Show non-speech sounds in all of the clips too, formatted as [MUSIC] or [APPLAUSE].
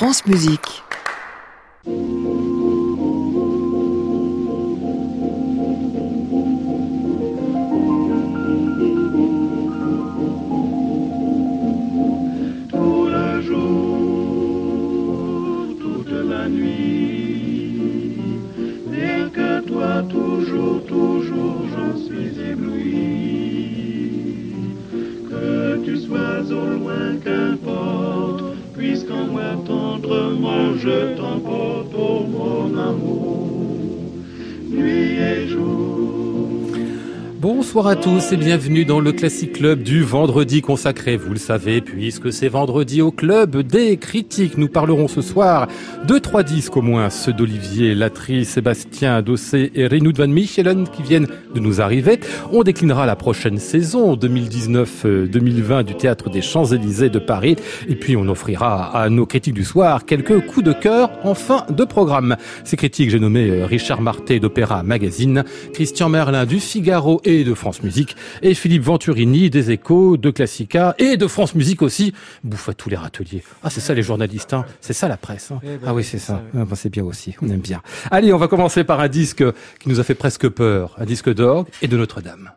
France Musique. Bull Bonsoir à tous et bienvenue dans le Classic Club du vendredi consacré, vous le savez, puisque c'est vendredi au Club des critiques. Nous parlerons ce soir de trois disques au moins, ceux d'Olivier Latry, Sébastien Dossé et Renaud Van Michelen qui viennent de nous arriver. On déclinera la prochaine saison 2019-2020 du Théâtre des Champs-Élysées de Paris et puis on offrira à nos critiques du soir quelques coups de cœur en fin de programme. Ces critiques, j'ai nommé euh, Richard Marté d'Opéra Magazine, Christian Merlin du Figaro et de France Musique, et Philippe Venturini des Échos, de Classica et de France Musique aussi. Bouffe à tous les râteliers. Ah, c'est ça les journalistes, hein. c'est ça la presse. hein. Ah oui, c'est ça. Ah, bah, c'est bien aussi, on aime bien. Allez, on va commencer par un disque qui nous a fait presque peur, un disque d'orgue et de Notre-Dame.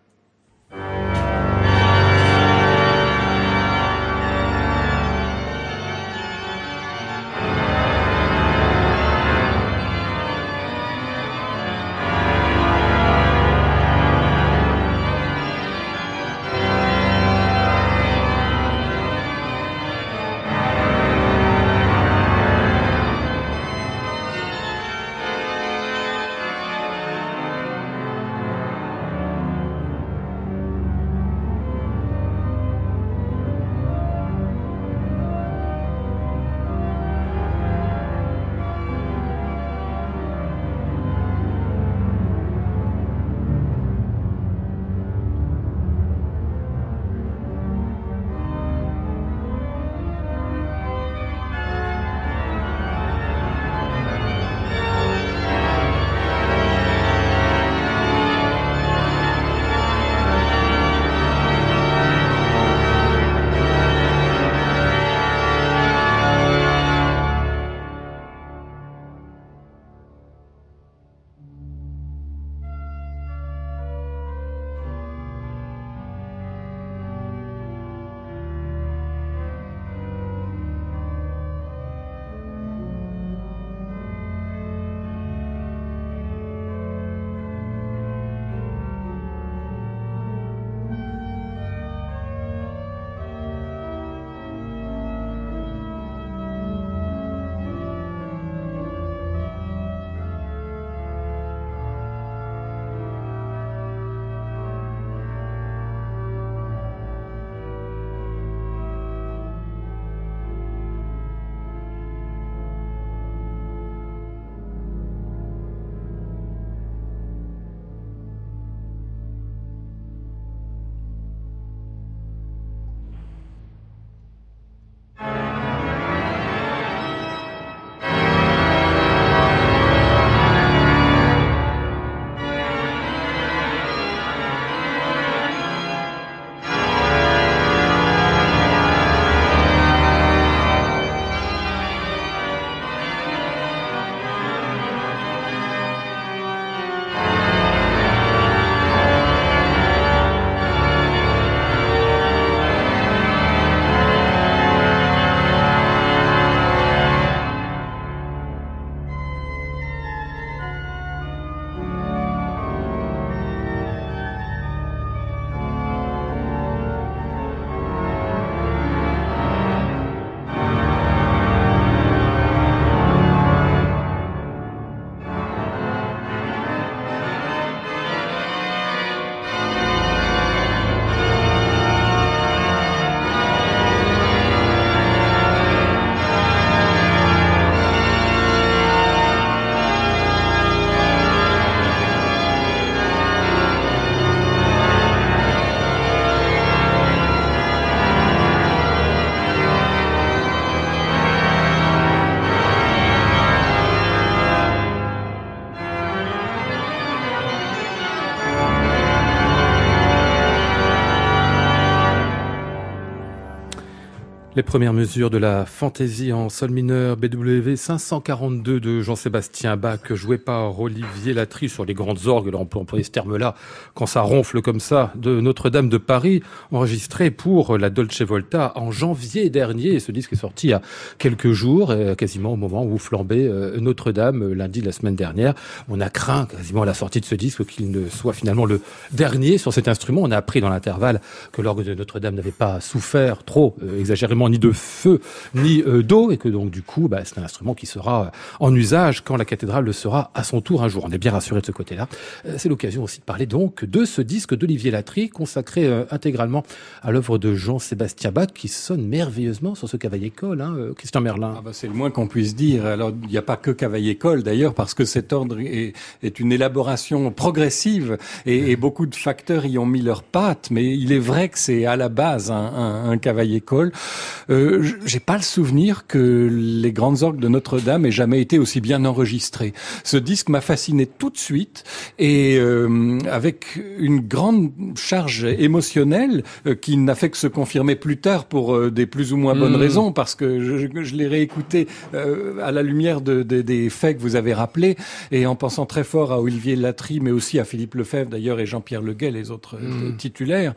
le les premières mesures de la fantaisie en sol mineur BWV 542 de Jean-Sébastien Bach, joué par Olivier Latry sur les grandes orgues, là on peut employer ce terme-là, quand ça ronfle comme ça, de Notre-Dame de Paris, enregistré pour la Dolce Volta en janvier dernier. Ce disque est sorti il y a quelques jours, euh, quasiment au moment où flambait euh, Notre-Dame, euh, lundi de la semaine dernière. On a craint quasiment à la sortie de ce disque qu'il ne soit finalement le dernier sur cet instrument. On a appris dans l'intervalle que l'orgue de Notre-Dame n'avait pas souffert trop exagérément ni de feu ni euh, d'eau et que donc du coup bah, c'est un instrument qui sera en usage quand la cathédrale le sera à son tour un jour. On est bien rassuré de ce côté-là. Euh, c'est l'occasion aussi de parler donc de ce disque d'Olivier Latry consacré euh, intégralement à l'œuvre de Jean-Sébastien Bach qui sonne merveilleusement sur ce cavaillé-col, hein, Christian Merlin. Ah bah c'est le moins qu'on puisse dire. Alors il n'y a pas que cavaillé-col d'ailleurs parce que cet ordre est, est une élaboration progressive et, et, beaucoup de facteurs y ont mis leurs pattes, mais il est vrai que c'est à la base un, un, un. Euh, J'ai pas le souvenir que les grandes orgues de Notre-Dame aient jamais été aussi bien enregistrées. Ce disque m'a fasciné tout de suite et euh, avec une grande charge émotionnelle euh, qui n'a fait que se confirmer plus tard pour euh, des plus ou moins bonnes mmh. raisons parce que je, je l'ai réécouté à la lumière de, de, des faits que vous avez rappelés et en pensant très fort à Olivier Latry mais aussi à Philippe Lefebvre d'ailleurs et Jean-Pierre Leguet les autres mmh. titulaires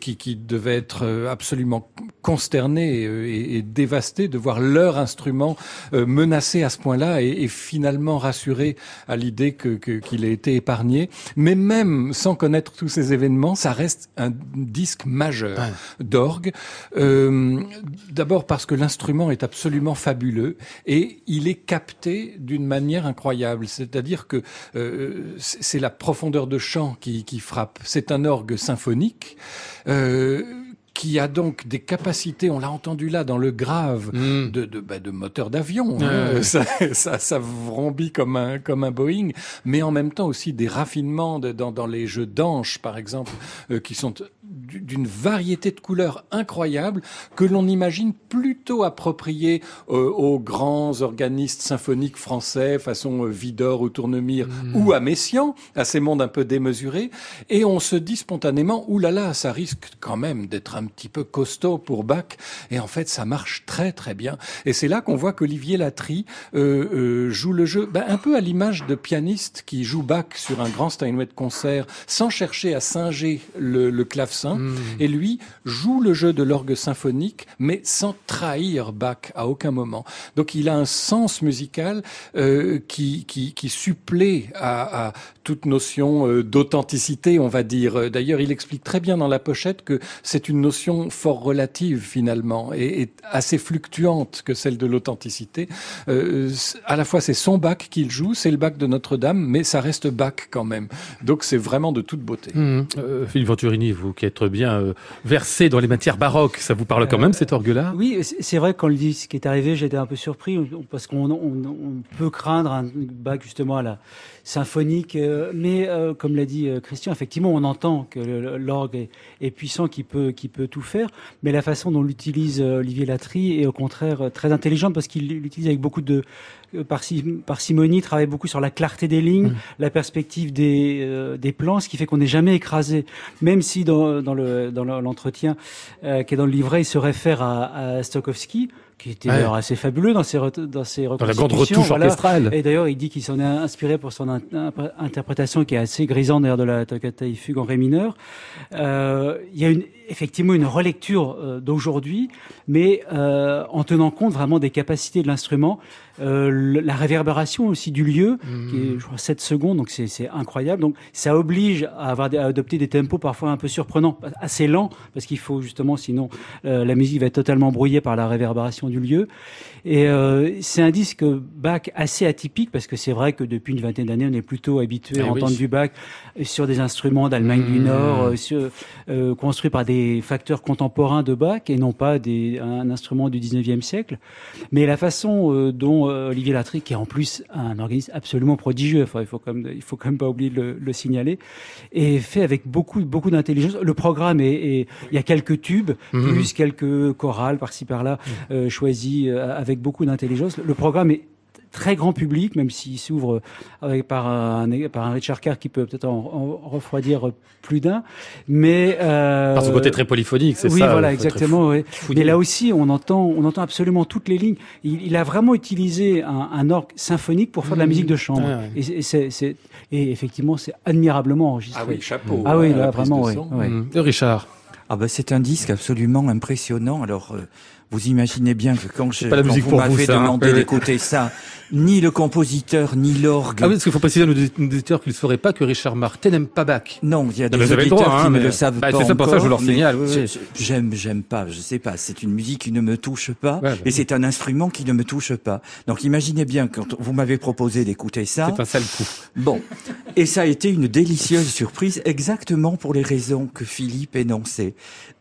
qui, qui devaient être absolument consternés et, et dévastés de voir leur instrument euh, menacé à ce point-là et, et, finalement rassurés à l'idée que qu'il ait été épargné. Mais même sans connaître tous ces événements, ça reste un disque majeur ouais. d'orgue. Euh, D'abord parce que l'instrument est absolument fabuleux et il est capté d'une manière incroyable. C'est-à-dire que euh, c'est la profondeur de chant qui, qui frappe. C'est un orgue symphonique. Euh, qui a donc des capacités, on l'a entendu là dans le grave, mmh. de, de, bah, de moteur d'avion. Mmh. [LAUGHS] Ça, ça, ça vrombit comme un, comme un Boeing, mais en même temps aussi des raffinements de, dans, dans les jeux d'anches, par exemple, euh, qui sont d'une variété de couleurs incroyables que l'on imagine plutôt appropriées euh, aux grands organistes symphoniques français, façon euh, Vidor ou Tournemire, mmh. ou à Messiaen, à ces mondes un peu démesurés, et on se dit spontanément, oulala, là là, ça risque quand même d'être un petit peu costaud pour Bach, et en fait, ça marche très très bien. Et c'est là qu'on voit qu'Olivier Latry euh, joue le jeu, ben, un peu à l'image de pianiste qui joue Bach sur un grand Steinway de concert, sans chercher à singer le, le clavecin, mmh. et lui joue le jeu de l'orgue symphonique, mais sans trahir Bach à aucun moment. Donc il a un sens musical euh, qui, qui, qui supplée à, à toute notion euh, d'authenticité, on va dire. D'ailleurs, il explique très bien dans la pochette que c'est une notion fort relative finalement et, et assez fluctuante que celle de l'authenticité. Euh, à la fois, c'est son bac qu'il joue, c'est le bac de Notre-Dame, mais ça reste bac quand même. Donc, c'est vraiment de toute beauté. Mmh. Euh, Philippe Venturini, vous qui êtes bien euh, versé dans les matières baroques, ça vous parle quand même cet orgue-là? Oui, c'est vrai quand le disque est arrivé, j'étais un peu surpris parce qu'on on, on peut craindre un bac justement à la symphonique. Euh, mais euh, comme l'a dit euh, Christian, effectivement, on entend que l'orgue est, est, puissant, qui peut, qui peut tout faire. Mais la façon dont l'utilise Olivier Latry est au contraire très intelligente parce qu'il l'utilise avec beaucoup de parcimonie, travaille beaucoup sur la clarté des lignes, mmh. la perspective des, euh, des plans, ce qui fait qu'on n'est jamais écrasé. Même si dans, dans l'entretien le, dans euh, qui est dans le livret, il se réfère à, à Stokowski, qui était ouais. d'ailleurs assez fabuleux dans ses, dans ses dans la grande retouche voilà. orchestrale. Et d'ailleurs, il dit qu'il s'en est inspiré pour son in interprétation qui est assez grisante d'ailleurs de la toccata et fugue en ré mineur. Euh, il y a une, effectivement une relecture euh, d'aujourd'hui, mais euh, en tenant compte vraiment des capacités de l'instrument, euh, la réverbération aussi du lieu, mmh. qui est je crois 7 secondes, donc c'est incroyable. Donc ça oblige à avoir à adopter des tempos parfois un peu surprenants, assez lents, parce qu'il faut justement, sinon la musique va être totalement brouillée par la réverbération du lieu. Et c'est un disque Bach assez atypique, parce que c'est vrai que depuis une vingtaine d'années, on est plutôt habitué eh à oui. entendre du Bach sur des instruments d'Allemagne mmh. du Nord, euh, sur, construits par des facteurs contemporains de Bach et non pas des, un instrument du 19e siècle. Mais la façon euh, dont euh, Olivier Latry, qui est en plus un organisme absolument prodigieux, enfin, il faut quand même, il faut quand même pas oublier de le, le signaler, est fait avec beaucoup, beaucoup d'intelligence. Le programme est, est, il y a quelques tubes, mmh. plus quelques chorales par-ci par-là, mmh. choisis avec beaucoup d'intelligence. Le programme est très grand public, même s'il s'ouvre avec par un, par un Richard Carr qui peut peut-être en, refroidir plus d'un. Mais euh, par son côté très polyphonique, c'est ça. Oui, voilà, exactement. Oui. Mais là aussi, on entend, on entend absolument toutes les lignes. Il, il a vraiment utilisé un, un orgue symphonique pour faire de la mmh. musique de chambre. Ah, et, c'est, et effectivement, c'est admirablement enregistré. Ah oui, chapeau. Ah oui, là, vraiment, oui. Mmh. Richard? Ah ben, c'est un disque absolument impressionnant. Alors, euh, vous imaginez bien que quand, je, quand vous m'avez hein. demandé d'écouter ça, ni le compositeur, ni l'orgue. Ah oui, parce qu'il faut préciser à nos auditeurs qu'ils ne sauraient pas que Richard Martin n'aime pas Bach. Non, il y a des auditeurs qui hein, ne le savent bah, pas C'est pour ça que je leur signale. J'aime, j'aime pas, je sais pas. C'est une musique qui ne me touche pas, bah et c'est un instrument qui ne me touche pas. Donc imaginez bien quand vous m'avez proposé d'écouter ça. C'est un sale coup. Bon, et ça a été une délicieuse surprise, exactement pour les raisons que Philippe énonçait.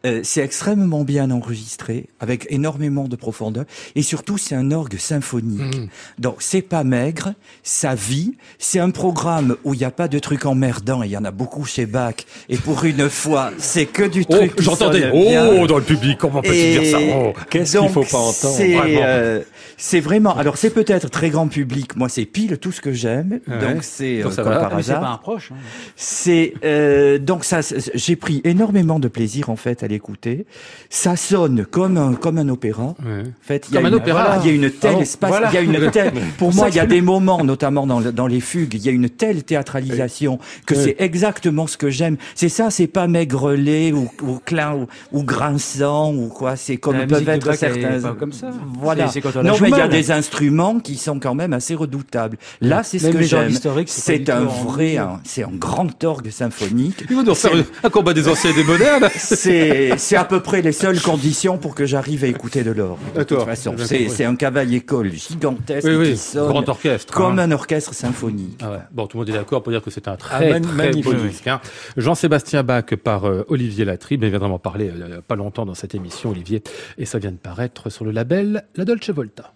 Euh, c'est extrêmement bien enregistré, avec énormément de profondeur, et surtout c'est un orgue symphonique. Mmh. Donc c'est pas maigre, ça vit. C'est un programme où il n'y a pas de trucs emmerdants. Il y en a beaucoup chez Bach, et pour une fois, c'est que du oh, truc. J'entendais. Oh, dans le public, comment peut-il dire ça oh, Qu'est-ce qu'il faut pas entendre euh, C'est vraiment. Alors c'est peut-être très grand public. Moi, c'est pile tout ce que j'aime. Donc c'est euh, comme par hasard. C'est pas un proche. Hein. C'est euh, donc ça. J'ai pris énormément de plaisir en fait à l'écouter. Ça sonne comme un comme un opéra. En fait, il y a un opéra. Il y a une telle ah espace. Il y a une [LAUGHS] telle. Pour moi, il y a des moments, notamment dans, dans les fugues, il y a une telle théâtralisation que c'est exactement ce que j'aime. C'est ça, c'est pas maigrelé ou, ou clin ou, ou, grinçant ou quoi. C'est comme peuvent être certains. Pas comme ça. Voilà. non, mais il y a des instruments qui sont quand même assez redoutables. Là, c'est ce que j'aime. C'est un vrai, c'est un grand orgue symphonique. Il va nous faire un combat des anciens et des modernes. [LAUGHS] C'est, c'est à peu près les seules conditions pour que j'arrive à écouter de l'orgue. De toute façon, c'est un cavalier-colle gigantesque qui sonne grand orchestre, comme hein. un orchestre symphonique. Ah ouais. Bon, tout le monde est d'accord pour dire que c'est un très, ah, très beau disque. Hein. Jean-Sébastien Bach par euh, Olivier Latribe, il viendra m'en parler euh, il n'y a pas longtemps dans cette émission, Olivier, et ça vient de paraître sur le label La Dolce Volta.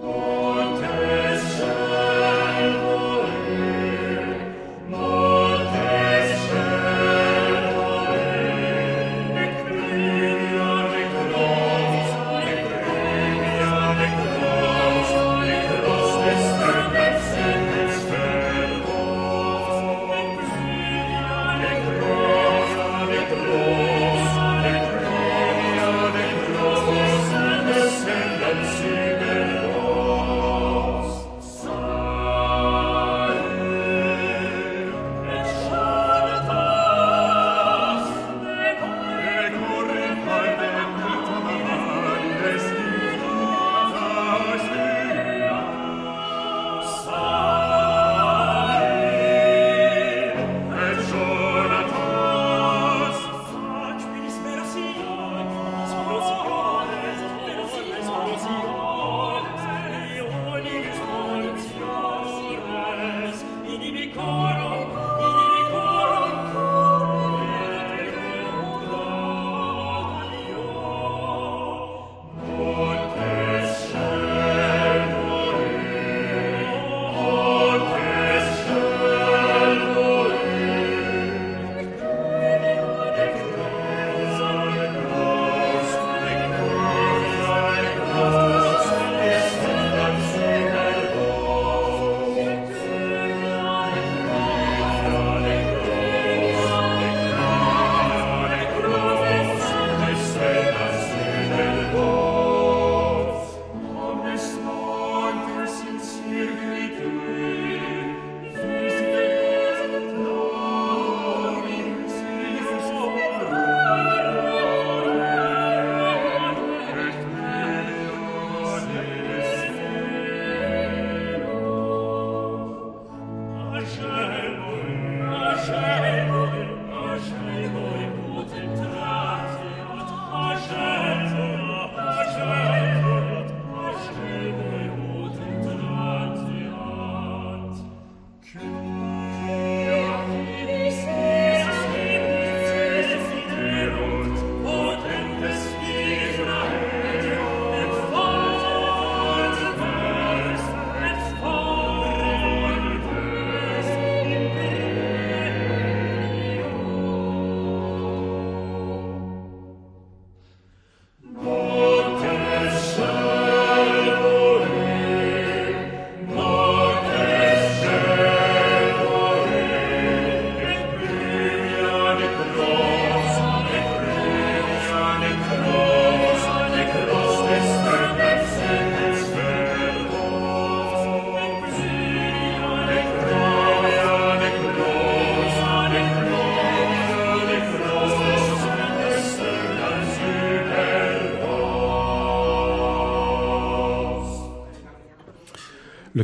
see.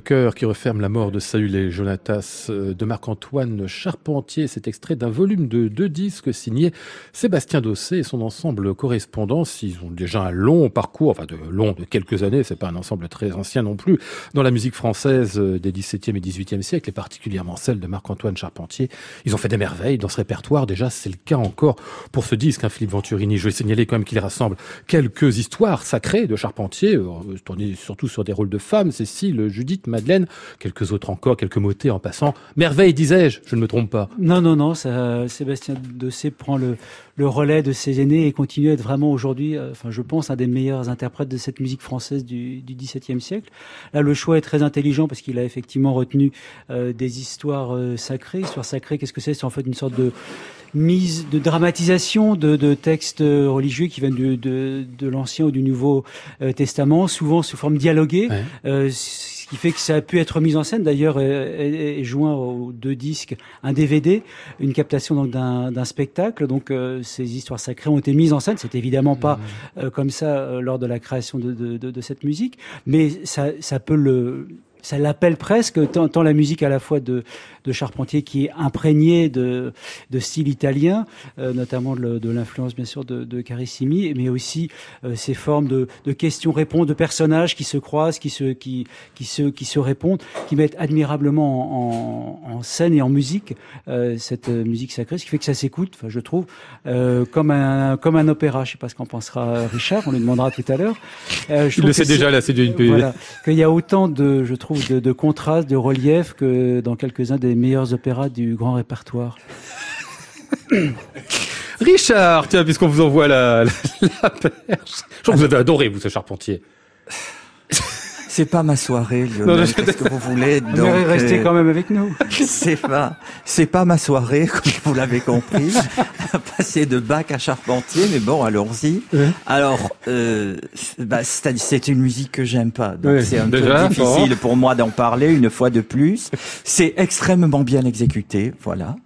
Cœur qui referme la mort de Saül et Jonatas euh, de Marc-Antoine Charpentier, cet extrait d'un volume de deux disques signé Sébastien Dossé et son ensemble correspondance. Ils ont déjà un long parcours, enfin de long de quelques années, c'est pas un ensemble très ancien non plus, dans la musique française euh, des 17e et 18e siècles, et particulièrement celle de Marc-Antoine Charpentier. Ils ont fait des merveilles dans ce répertoire. Déjà, c'est le cas encore pour ce disque, hein, Philippe Venturini. Je vais signaler quand même qu'il rassemble quelques histoires sacrées de Charpentier, euh, tournées surtout sur des rôles de femmes, Cécile, Judith, Madeleine, quelques autres encore, quelques motets en passant. Merveille, disais-je, je ne me trompe pas. Non, non, non, ça, Sébastien Dossé prend le, le relais de ses aînés et continue à être vraiment aujourd'hui, euh, enfin, je pense, un des meilleurs interprètes de cette musique française du, du XVIIe siècle. Là, le choix est très intelligent parce qu'il a effectivement retenu euh, des histoires euh, sacrées. Histoire sacrée, qu'est-ce que c'est? C'est en fait une sorte de mise de dramatisation de, de textes religieux qui viennent de, de, de l'Ancien ou du Nouveau Testament, souvent sous forme dialoguée. Ouais ce qui fait que ça a pu être mis en scène. D'ailleurs, est, joint aux deux disques un DVD, une captation d'un spectacle. Donc, euh, ces histoires sacrées ont été mises en scène. C'est évidemment pas mmh. euh, comme ça euh, lors de la création de, de, de, de, cette musique, mais ça, ça peut le ça l'appelle presque tant, tant, la musique à la fois de, de Charpentier qui est imprégnée de, de style italien, euh, notamment de, de l'influence bien sûr de, de, Carissimi, mais aussi euh, ces formes de, de questions-réponses, de personnages qui se croisent, qui se, qui, qui se, qui se répondent, qui mettent admirablement en, en, scène et en musique euh, cette musique sacrée, ce qui fait que ça s'écoute, enfin, je trouve, euh, comme un comme un opéra. Je sais pas ce qu'en pensera Richard, on lui demandera tout à l'heure. Euh, je Il le sait déjà là, c'est d'une voilà, qu'il y a autant de, je trouve de, de contraste, de relief que dans quelques-uns des meilleurs opéras du grand répertoire. [COUGHS] Richard, tiens, puisqu'on vous envoie la, perche. Je crois que vous avez adoré, vous, ce charpentier. C'est pas ma soirée, Lionel. Qu'est-ce que vous voulez donc rester euh, quand même avec nous. [LAUGHS] C'est pas, c'est pas ma soirée, [LAUGHS] comme vous l'avez compris. Passer de bac à Charpentier, mais bon, allons-y. Alors, euh, bah, c'est une musique que j'aime pas, donc c'est un peu difficile pour moi d'en parler une fois de plus. C'est extrêmement bien exécuté, voilà.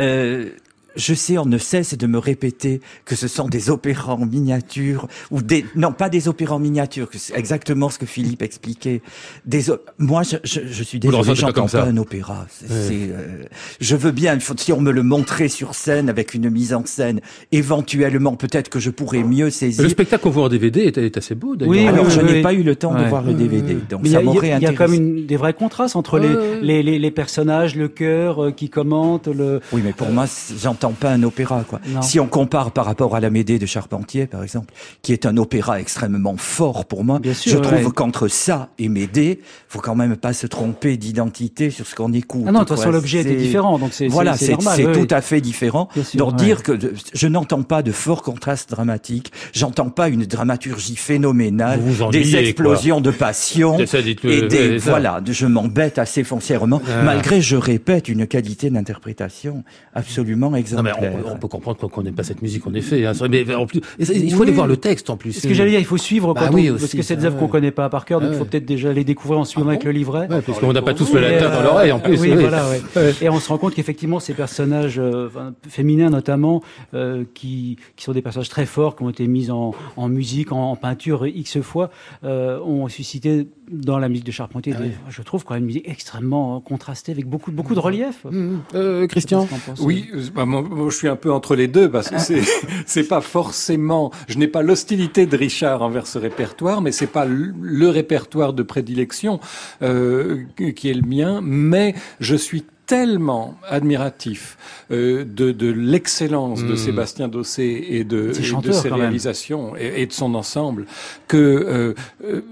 Euh, je sais, on ne cesse de me répéter que ce sont des opéras en miniature ou des non pas des opéras en miniature, que c'est exactement ce que Philippe expliquait. Des moi, je, je, je suis désolé, j'entends pas, pas un opéra. C'est, euh, je veux bien, si on me le montrait sur scène avec une mise en scène, éventuellement, peut-être que je pourrais mieux saisir. Le spectacle qu'on voit en DVD est, assez beau. D'ailleurs. Oui, alors je n'ai pas eu le temps de voir le DVD, donc ça m'aurait intéressé. Il y a quand même des vrais contrastes entre les, les, les, personnages, le cœur euh, qui commente, le. Oui, mais pour moi, j'entends pas un opéra. Quoi. Si on compare par rapport à la Médée de Charpentier, par exemple, qui est un opéra extrêmement fort pour moi, je trouve qu'entre ça et Médée, faut quand même pas se tromper d'identité sur ce qu'on écoute. Ah non, de toute façon, l'objet était différent, donc c'est voilà, c'est tout à fait différent. donc dire que je n'entends pas de fort contraste dramatique, j'entends pas une dramaturgie phénoménale, des explosions de passion et des voilà, je m'embête assez foncièrement, ah. malgré, je répète, une qualité d'interprétation absolument exemplaire on, peut comprendre qu'on n'aime pas cette musique en effet. Hein. Mais en plus, il faut aller voir le texte en plus. Ce que j'allais dire, il faut suivre bah parce que c'est des œuvres qu'on connaît pas par cœur, donc il faut peut-être déjà les découvrir en suivant ah avec le livret. parce qu'on n'a pas tous le latin dans l'oreille en plus. Oui, voilà. [LAUGHS] Et on se rend compte qu'effectivement ces personnages euh, féminins notamment, euh, qui qui sont des personnages très forts, qui ont été mis en, en musique, en, peinture x fois, euh, ont suscité dans la musique de Charpentier, ah je trouve quand même une musique extrêmement contrastée avec beaucoup beaucoup de relief. Mmh, mmh. Euh, Christian, oui, bah, moi, je suis un peu entre les deux parce que c'est [LAUGHS] c'est pas forcément, je n'ai pas l'hostilité de Richard envers ce répertoire, mais c'est pas le, répertoire de prédilection euh, qui est le mien, mais je suis tellement admiratif euh, de, de l'excellence de hmm. Sébastien Dossé et de, de ses réalisations et, de son ensemble que euh, euh,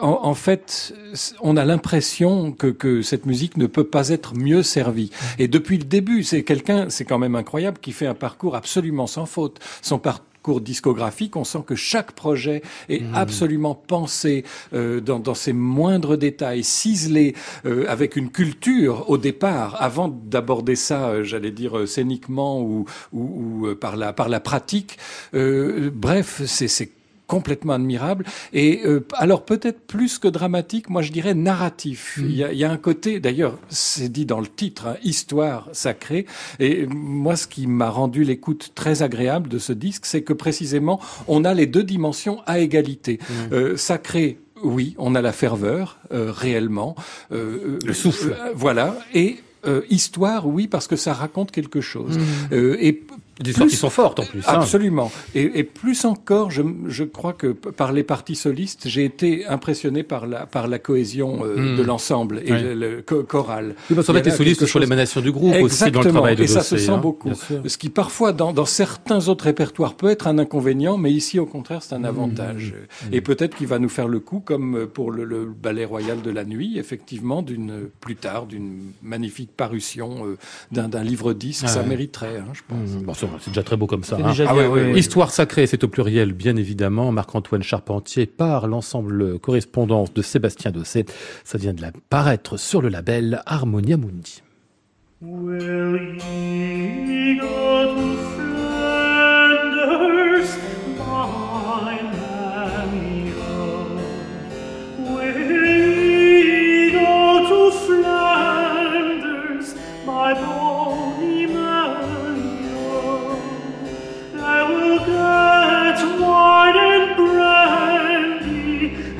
en, en, fait on a l'impression que, que cette musique ne peut pas être mieux servie. Et depuis le début c'est quelqu'un c'est quand même incroyable qui fait un parcours absolument sans faute. Son parcours cours discographique, on sent que chaque projet est mmh. absolument pensé euh, dans, dans, ses moindres détails, ciselé, euh, avec une culture au départ, avant d'aborder ça, euh, j'allais dire euh, scéniquement ou, ou, ou, par la par la pratique. bref, c'est complètement admirable. Et euh, alors peut-être plus que dramatique, moi je dirais narratif. Mm. Il, y a, il, y a, un côté, d'ailleurs, c'est dit dans le titre, hein, histoire sacrée. Et moi, ce qui m'a rendu l'écoute très agréable de ce disque, c'est que précisément, on a les deux dimensions à égalité. Mm. Euh, sacré oui, on a la ferveur, euh, réellement. Euh, le souffle. voilà. Et histoire, oui, parce que ça raconte quelque chose. Mmh. et des histoires qui sont fortes en plus. Hein. Absolument. Et, et, plus encore, je, je, crois que par les parties solistes, j'ai été impressionné par la, par la cohésion euh, de hmm. l'ensemble et le, choral. Oui, parce qu'en fait, les solistes sur l'émanation du groupe aussi dans le travail de Et ça se sent hein, beaucoup. Ce qui parfois, dans, dans, certains autres répertoires, peut être un inconvénient, mais ici, au contraire, c'est un hmm. avantage. Et peut-être qu'il va nous faire le coup, comme pour le, le, Ballet Royal de la Nuit, effectivement, d'une plus tard, d'une magnifique parution euh, d'un livre disque. ça mériterait, hein, je pense. Hmm c'est déjà très beau comme ça. Hein. Ah Histoire sacrée, c'est au pluriel, bien évidemment. Marc-Antoine Charpentier par l'ensemble correspondance de Sébastien Dosset. Ça vient de la paraître sur le label Harmonia Mundi.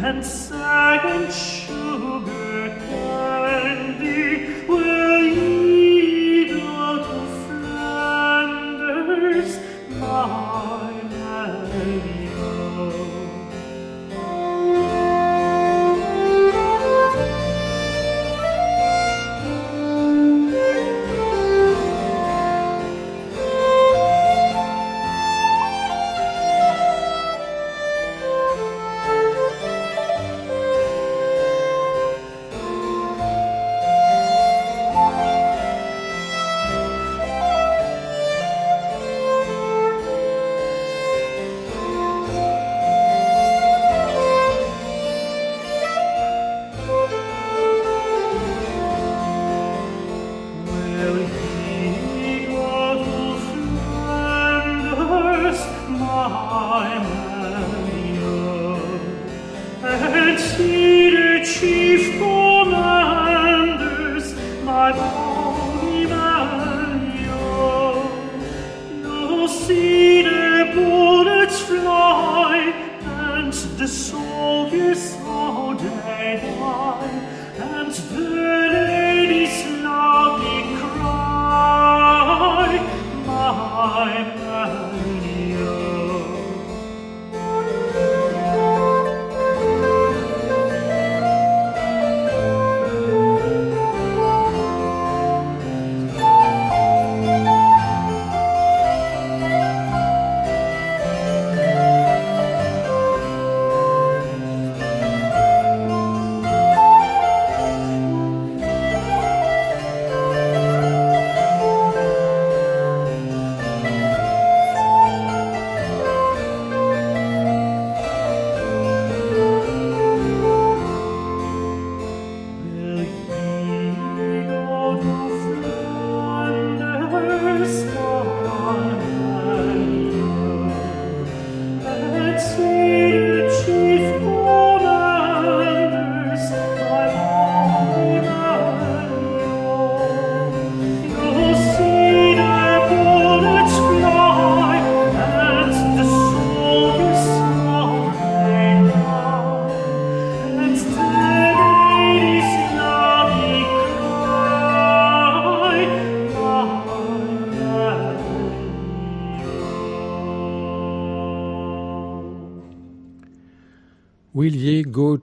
and second.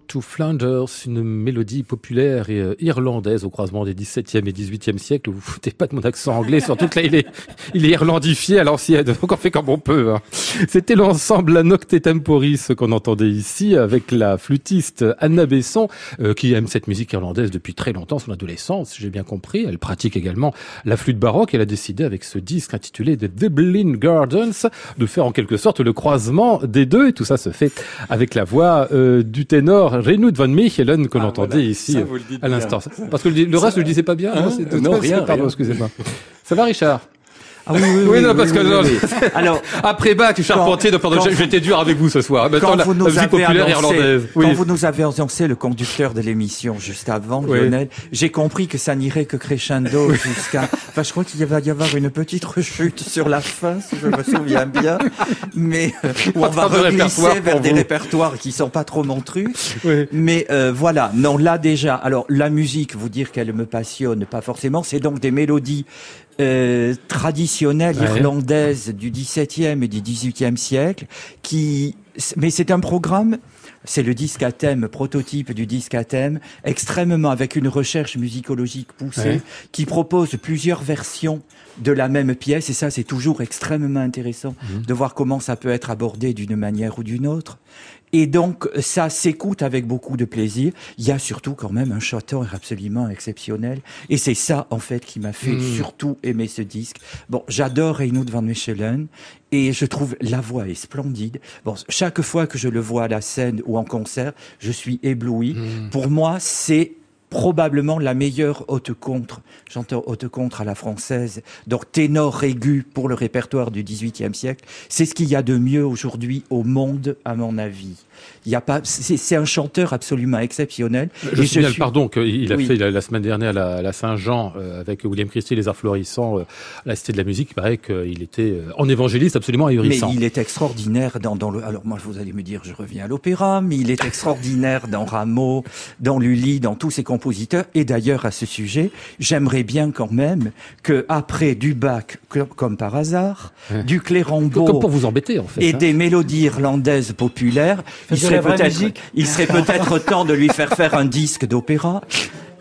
To Flanders, une mélodie populaire et euh, irlandaise au croisement des 17e et 18e siècles. Vous foutez pas de mon accent anglais, surtout que là il est, il est irlandifié à l'ancienne, donc on fait comme on peut. Hein. C'était l'ensemble La Nocte Temporis qu'on entendait ici avec la flûtiste Anna Besson, euh, qui aime cette musique irlandaise depuis très longtemps, son adolescence, j'ai bien compris. Elle pratique également la flûte baroque. Elle a décidé avec ce disque intitulé The Dublin Gardens de faire en quelque sorte le croisement des deux, et tout ça se fait avec la voix euh, du ténor Renoud von Michelen que ah, l'entendait ici à l'instant. Parce que le, reste, je le disais pas bien. Hein, non, rien. Pardon, excusez-moi. Ça va, Richard? Ah oui, oui, Oui, non, parce que non, Alors, [LAUGHS] après bac, charpentier, donc, pardon, j'étais dur avec vous ce soir. Maintenant, quand la, vous la nous musique avez populaire annoncé, irlandaise. Quand vous nous avez annoncé le conducteur de l'émission juste avant. Lionel, j'ai compris que ça n'irait que crescendo jusqu'à. [LAUGHS] Enfin, je crois qu'il va y avoir une petite rechute sur la fin, si je me souviens bien, mais euh, on va de reglisser vers des vous. répertoires qui sont pas trop mon truc. Oui. Mais euh, voilà, non, là déjà, alors la musique, vous dire qu'elle me passionne, pas forcément, c'est donc des mélodies euh, traditionnelles Ouais. irlandaises du XVIIe et du XVIIIe siècle, qui, mais c'est un programme. C'est le disque à thème, prototype du disque à thème, extrêmement avec une recherche musicologique poussée, Ouais. qui propose plusieurs versions de la même pièce, et ça c'est toujours extrêmement intéressant Mhm. de voir comment ça peut être abordé d'une manière ou d'une autre. Et donc, ça s'écoute avec beaucoup de plaisir. Il y a surtout quand même un chanteur absolument exceptionnel. Et c'est ça, en fait, qui m'a fait Mm. surtout aimer ce disque. Bon, j'adore Reynoud van Mechelen. Et je trouve la voix est splendide. Bon, chaque fois que je le vois à la scène ou en concert, je suis ébloui. Mm. Pour moi, c'est probablement la meilleure haute contre, chanteur haute contre à la française, donc ténor aigu pour le répertoire du XVIIIe siècle. C'est ce qu'il y a de mieux aujourd'hui au monde, à mon avis. Il y a pas, c'est un chanteur absolument exceptionnel. Je Et signale, suis- pardon, qu'il a Oui. fait la, la semaine dernière à la, la Saint-Jean euh, avec William Christie, les arts florissants, euh, la Cité de la Musique. Il paraît qu'il était euh, en évangéliste absolument Mais ahurissant. il est extraordinaire dans, dans le. Alors moi, vous allez me dire, je reviens à l'opéra, mais il est extraordinaire dans Rameau, dans Lully, dans tous ses compositeurs. Et d'ailleurs, à ce sujet, j'aimerais bien quand même que après du Bach, comme par hasard, Ouais. du Clérambault Comme pour vous embêter, en fait. et hein. des mélodies irlandaises populaires, il serait peut-être, musique. il serait [LAUGHS] peut-être temps de lui faire faire un disque d'opéra.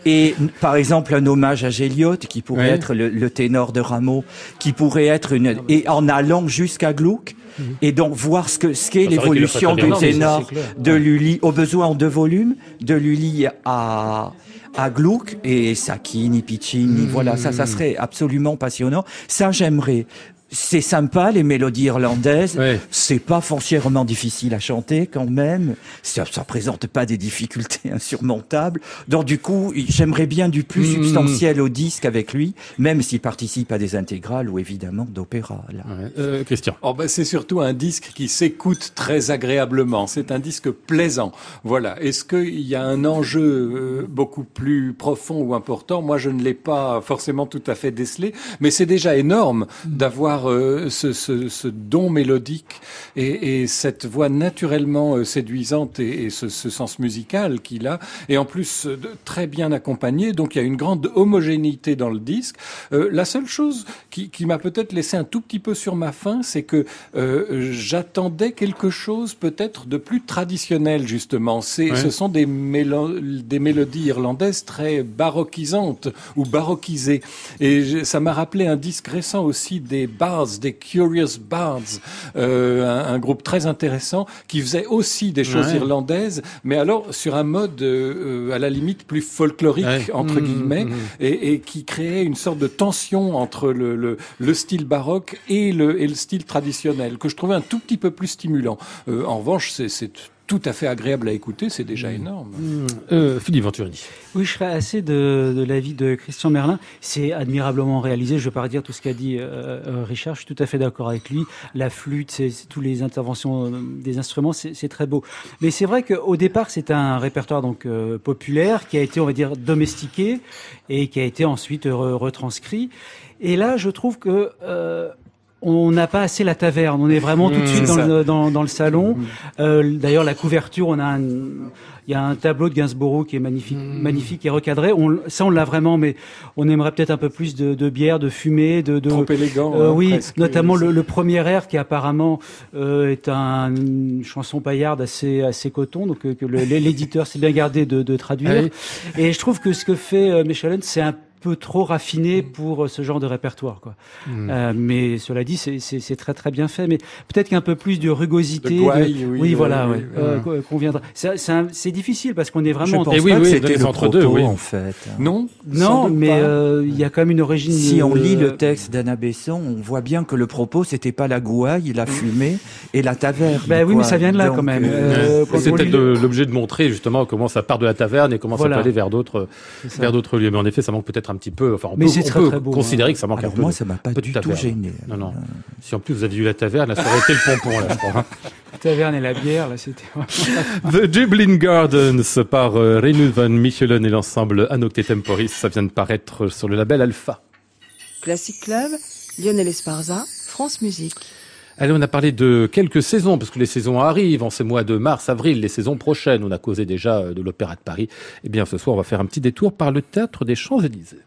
Et par exemple un hommage à Géliot qui pourrait Ouais. être le, le ténor de Rameau, qui pourrait être une et en allant jusqu'à Gluck et donc voir ce que ce qu'est Ah, ferait l'évolution du. Non, ténor de Lully au besoin en deux volumes de Lully à à Gluck et Sacchini, Piccini, voilà, ça, ça serait absolument passionnant. Ça, j'aimerais. C'est sympa, les mélodies irlandaises. C'est pas foncièrement difficile à chanter quand même. Ça, ça présente pas des difficultés [LAUGHS] insurmontables. Donc du coup, j'aimerais bien du plus Mm. substantiel au disque avec lui, même s'il participe à des intégrales ou évidemment d'opéra. Là. Ouais. Euh, Christian. Oh ben c'est surtout un disque qui s'écoute très agréablement. C'est un disque plaisant. Voilà. Est-ce qu'il y a un enjeu euh, beaucoup plus profond ou important? Moi, je ne l'ai pas forcément tout à fait décelé, mais c'est déjà énorme d'avoir euh, ce, ce, ce don mélodique et, et cette voix naturellement euh, séduisante et, et ce, ce sens musical qu'il a, et en plus euh, très bien accompagné. Donc il y a une grande homogénéité dans le disque. Euh, la seule chose qui, qui m'a peut-être laissé un tout petit peu sur ma faim, c'est que euh, j'attendais quelque chose peut-être de plus traditionnel justement. C'est, Ouais. ce sont des, mélo- des mélodies irlandaises très baroquisantes ou baroquisées. Et ça m'a rappelé un disque récent aussi des Bards, des Curious Bards, euh, un, un groupe très intéressant qui faisait aussi des choses Ouais. irlandaises, mais alors sur un mode euh, euh, à la limite plus folklorique Ouais. entre Mmh, guillemets mmh. et, et qui créait une sorte de tension entre le, le, le style baroque et le, et le style traditionnel, que je trouvais un tout petit peu plus stimulant. Euh, en revanche, c'est tout à fait agréable à écouter, c'est déjà Mmh. énorme. Euh, Philippe Venturini. Oui, je serais assez de, de l'avis de Christian Merlin. C'est admirablement réalisé. Je ne vais pas redire tout ce qu'a dit euh, euh, Richard. Je suis tout à fait d'accord avec lui. La flûte, c'est c'est tous les interventions euh, des instruments, c'est c'est très beau. Mais c'est vrai qu'au départ, c'est un répertoire donc euh, populaire qui a été, on va dire, domestiqué et qui a été ensuite re- retranscrit. Et là, je trouve que euh, on n'a pas assez la taverne. On est vraiment tout de suite dans le, dans, dans le salon. Euh, D'ailleurs, la couverture, on a un, il y a un tableau de Gainsborough qui est magnifique, Mmh. magnifique et recadré. On, ça, on l'a vraiment, mais on aimerait peut-être un peu plus de, de bière, de fumée, de, de Trop élégant. euh, hein, oui, presque. notamment le, le premier air qui apparemment euh, est un, une chanson paillarde assez assez coton, donc euh, que l'éditeur s'est bien gardé de, de traduire. Ah oui. Et je trouve que ce que fait euh, Mechelen, c'est un peu trop raffiné pour euh, ce genre de répertoire. Quoi. Mm. Euh, mais cela dit, c'est- très très bien fait. Mais peut-être qu'un peu plus de rugosité. De gouaille, oui, voilà, oui, ouais, oui, euh, oui. co- conviendra. C'est- difficile parce qu'on est Je vraiment. pense Eh oui, oui, c'était le propos, oui. en fait. Non Non, doute mais euh, il y a quand même une origine. Si on lit le texte d'Anna Besson, on voit bien que le propos, c'était pas la gouaille, la fumée et la taverne. Bah oui, mais ça vient de là, Donc, quand même. euh, Euh, de- l'objet de montrer justement comment ça part de la taverne et comment Voilà. ça peut aller vers d'autres vers d'autres lieux. Mais en effet, ça manque peut-être un petit peu. Enfin, on Mais peut, on très, peut très beau, considérer hein. que ça manque Alors un peu. moi, ça m'a pas du tout gêné. Non, non. Si en plus vous avez vu la taverne, là, ça aurait été le pompon, là, je crois. hein. La taverne et la bière, là, c'était. The Dublin Gardens par euh, Reinu van Michelen et l'ensemble Anocte Temporis. Ça vient de paraître sur le label Alpha. Classic Club, Lionel Esparza, France Musique. Allez, on a parlé de quelques saisons, parce que les saisons arrivent en ces mois de mars, avril, les saisons prochaines. On a causé déjà euh, de l'Opéra de Paris. Eh bien, ce soir, on va faire un petit détour par le théâtre des Champs-Élysées.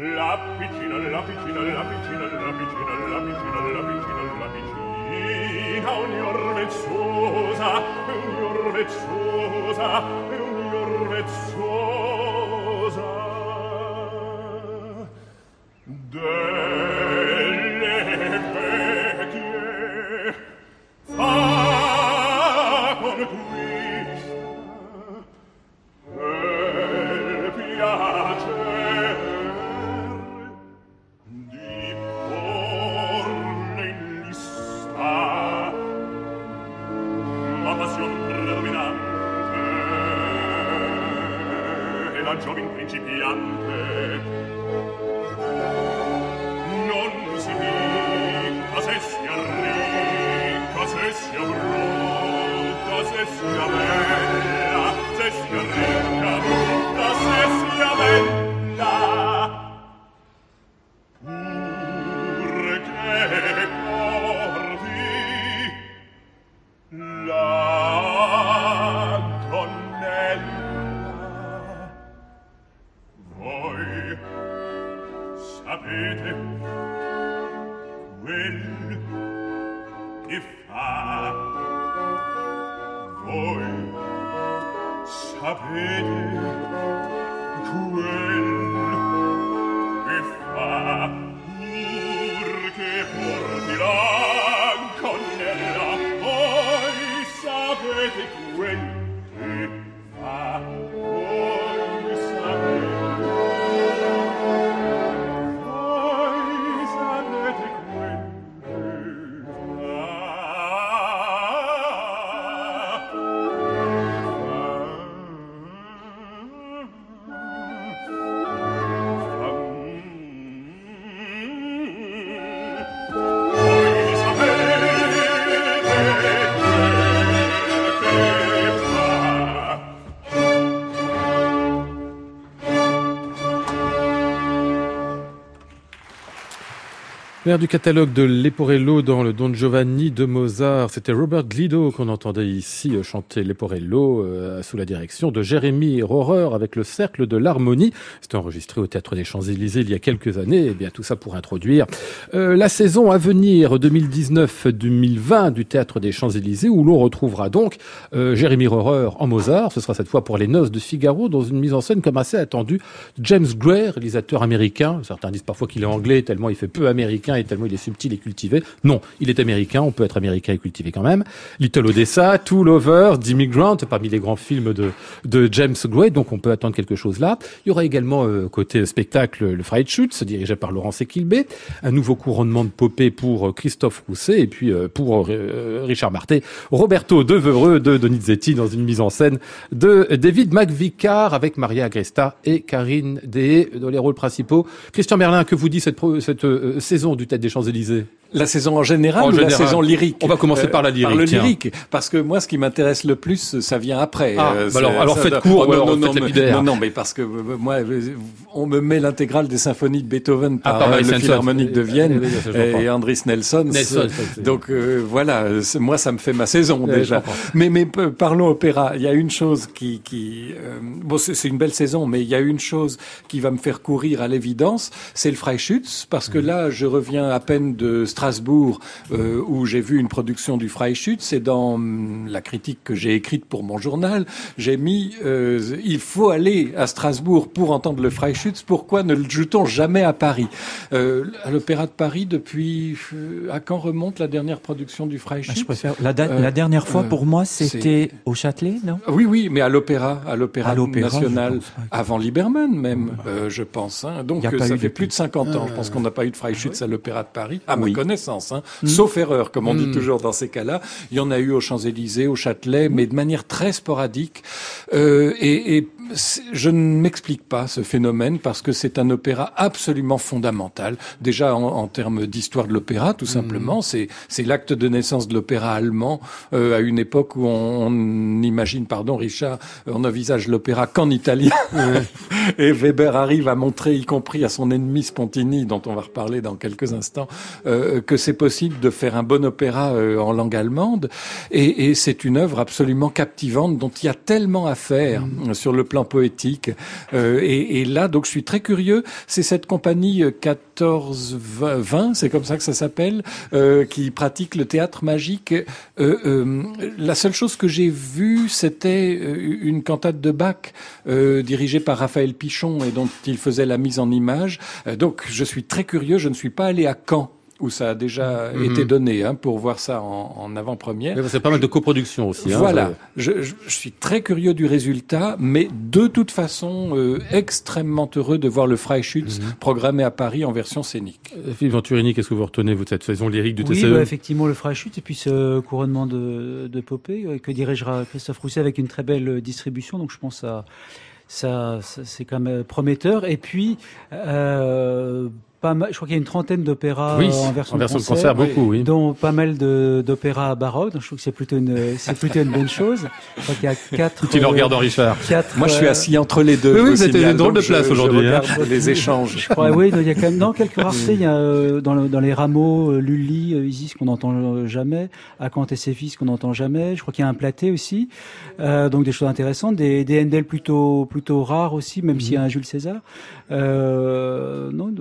La piccina, la piccina, la piccina, la piccina, la piccina, la piccina, la piccina, ogni orvezzosa, ogni orvezzosa, ogni orvezzosa. L'air du catalogue de Leporello dans le Don Giovanni de Mozart, c'était Robert Glido qu'on entendait ici euh, chanter Leporello euh, sous la direction de Jérémy Rohrer avec le Cercle de l'Harmonie. C'était enregistré au Théâtre des Champs-Élysées il y a quelques années. Et bien tout ça pour introduire euh, la saison à venir 2019-2020 du Théâtre des Champs-Élysées où l'on retrouvera donc Jérémy Rohrer en Mozart. Ce sera cette fois pour les Noces de Figaro dans une mise en scène comme assez attendue. James Gray, réalisateur américain. Certains disent parfois qu'il est anglais tellement il fait peu américain il est subtil et cultivé. Non, il est américain, on peut être américain et cultivé quand même. Little Odessa, Tool Over, Grant, parmi les grands films de, James Gray, donc on peut attendre quelque chose là. Il y aura également euh, côté spectacle le Fried Shoot, dirigé par Laurence Equilbé, un nouveau couronnement de popée pour euh, Christophe Rousset et puis euh, pour Richard Marté, Roberto Devereux de Donizetti dans une mise en scène de David McVicar avec Maria Agresta et Karine Dehé dans les rôles principaux. Christian Merlin, que vous dit cette saison du Tête des Champs-Élysées la saison en général ou la saison lyrique? On va commencer par la lyrique. Par le lyrique, parce que moi, ce qui m'intéresse le plus, ça vient après. Ah, bah alors, alors faites court, oh, non, non, non, non, mais parce que moi, on me met l'intégrale des symphonies de Beethoven ah, par, ah, le Philharmonique de Vienne et Andris Nelson. Nelson donc euh, voilà, moi, ça me fait ma saison déjà. Mais, mais parlons opéra. Il y a une chose qui, qui euh, bon, c'est une belle saison, mais il y a une chose qui va me faire courir à l'évidence, c'est le Freischütz, parce que mhm. là, je reviens à peine de Strasbourg, euh, où j'ai vu une production du Freischütz, et dans hum, la critique que j'ai écrite pour mon journal, j'ai mis euh, il faut aller à Strasbourg pour entendre le Freischütz. Pourquoi ne le joue-t-on jamais à Paris? Euh, À l'Opéra de Paris, depuis euh, à quand remonte la dernière production du Freischütz? Je préfère la, la dernière fois pour moi, c'était au Châtelet, non? Oui, oui, mais à l'Opéra, à l'Opéra national, avant Lieberman même, je pense. Hein. Donc ça fait plus de 50 ans. Je pense qu'on n'a pas eu de Freischütz à l'Opéra de Paris, à ma connaissance. Hein. Mm. Sauf erreur, comme on dit mm. toujours dans ces cas-là. Il y en a eu aux Champs-Élysées, au Châtelet, mais de manière très sporadique. Euh, et, et je ne m'explique pas ce phénomène parce que c'est un opéra absolument fondamental. Déjà en, en termes d'histoire de l'opéra, tout simplement, mmh. c'est l'acte de naissance de l'opéra allemand euh, à une époque où on, on, imagine, pardon Richard, on envisage l'opéra qu'en italien. [LAUGHS] Et Weber arrive à montrer, y compris à son ennemi Spontini, dont on va reparler dans quelques instants, euh, que c'est possible de faire un bon opéra euh, en langue allemande. Et, et c'est une œuvre absolument captivante dont il y a tellement à faire mmh. sur le plan poétique. Euh, et, là, donc, je suis très curieux. C'est cette compagnie 14-20, c'est comme ça que ça s'appelle, euh, qui pratique le théâtre magique. Euh, la seule chose que j'ai vue, c'était une cantate de Bach dirigée par Raphaël Pichon et dont il faisait la mise en image. donc, je suis très curieux. Je ne suis pas allé à Caen où ça a déjà mhm. été donné hein, pour voir ça en, en avant-première. C'est pas mal de coproduction aussi. Hein, voilà, je, je, suis très curieux du résultat, mais de toute façon euh, extrêmement heureux de voir le Freischütz mhm. programmé à Paris en version scénique. Euh, Philippe Venturini, qu'est-ce que vous retenez vous de cette saison lyrique du oui, TCE bah, effectivement le Freischütz et puis ce couronnement de, de Popé euh, que dirigera Christophe Rousset avec une très belle distribution. Donc je pense à ça, ça c'est quand même prometteur. Et puis, euh, pas mal, je crois qu'il y a une trentaine d'opéras en version, en version de concert, beaucoup, oui. dont pas mal d'opéras baroques. Donc je trouve que c'est plutôt une, c'est plutôt une bonne chose. Je crois qu'il y a quatre. Tu le regardes, Richard. Quatre, Moi, je suis assis entre les deux. Oui, oui, êtes une drôle de place aujourd'hui. Hein. Les échanges. Je crois, oui, il y a quand même, non, quelques raretés. Il y a euh, dans, le, dans les rameaux, euh, Lully, euh, Isis qu'on n'entend jamais, Akant et ses fils qu'on n'entend jamais. Je crois qu'il y a un platé aussi. Euh, donc des choses intéressantes, des, des Handel plutôt plutôt rares aussi, même s'il y a un Jules César. Euh, non,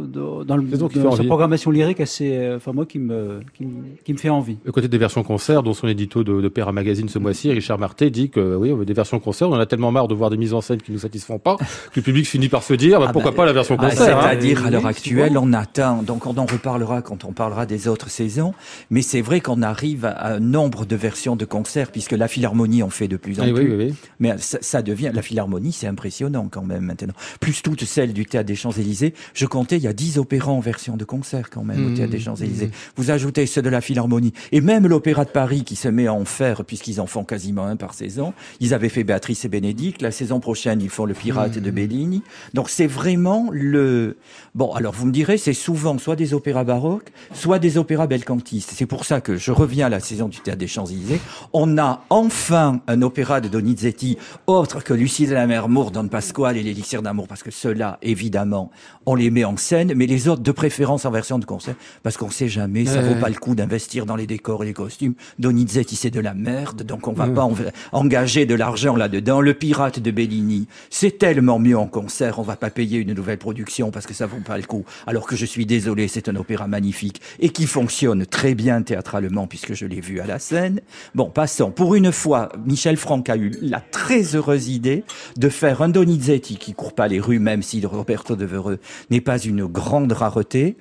dans, le, dans sa programmation lyrique assez, euh, enfin moi qui me, qui, me fait envie. Le côté des versions concert, dont son édito de, de Père à Magazine ce mois-ci, Richard Marté dit que oui, des versions concert, on en a tellement marre de voir des mises en scène qui nous satisfont pas, que le public finit par se dire, bah, ah pourquoi bah, pas la version ah, concert hein. C'est-à-dire à l'heure actuelle, on atteint, donc on en reparlera quand on parlera des autres saisons, mais c'est vrai qu'on arrive à un nombre de versions de concert, puisque la Philharmonie en fait de plus en plus. Oui, oui, mais ça, ça, devient, la Philharmonie, c'est impressionnant quand même maintenant. Plus toutes celles du Théâtre des Champs-Élysées, je comptais, il y a 10 en version de concert quand même au Théâtre des mmh. Champs-Élysées. Mmh. Vous ajoutez ceux de la Philharmonie et même l'Opéra de Paris qui se met à en faire puisqu'ils en font quasiment un par saison. Ils avaient fait Béatrice et Bénédicte. La saison prochaine, ils font Le Pirate de mmh. Bellini. Donc c'est vraiment le... Bon, alors vous me direz, c'est souvent soit des opéras baroques, soit des opéras belcantistes. C'est pour ça que je reviens à la saison du Théâtre des Champs-Élysées. On a enfin un opéra de Donizetti autre que Lucie de la Mer Don Pasquale et l'Élixir d'amour, parce que ceux-là, évidemment, on les met en scène, mais les de préférence en version de concert, parce qu'on sait jamais, ça vaut pas le coup d'investir dans les décors et les costumes. Donizetti, c'est de la merde, donc on va pas engager de l'argent là-dedans. Le Pirate de Bellini, c'est tellement mieux en concert, on va pas payer une nouvelle production parce que ça vaut pas le coup. Alors que je suis désolé, c'est un opéra magnifique et qui fonctionne très bien théâtralement puisque je l'ai vu à la scène. Bon, passons. Pour une fois, Michel Franck a eu la très heureuse idée de faire un Donizetti qui court pas les rues, même si Roberto de Vereux n'est pas une grande rareté.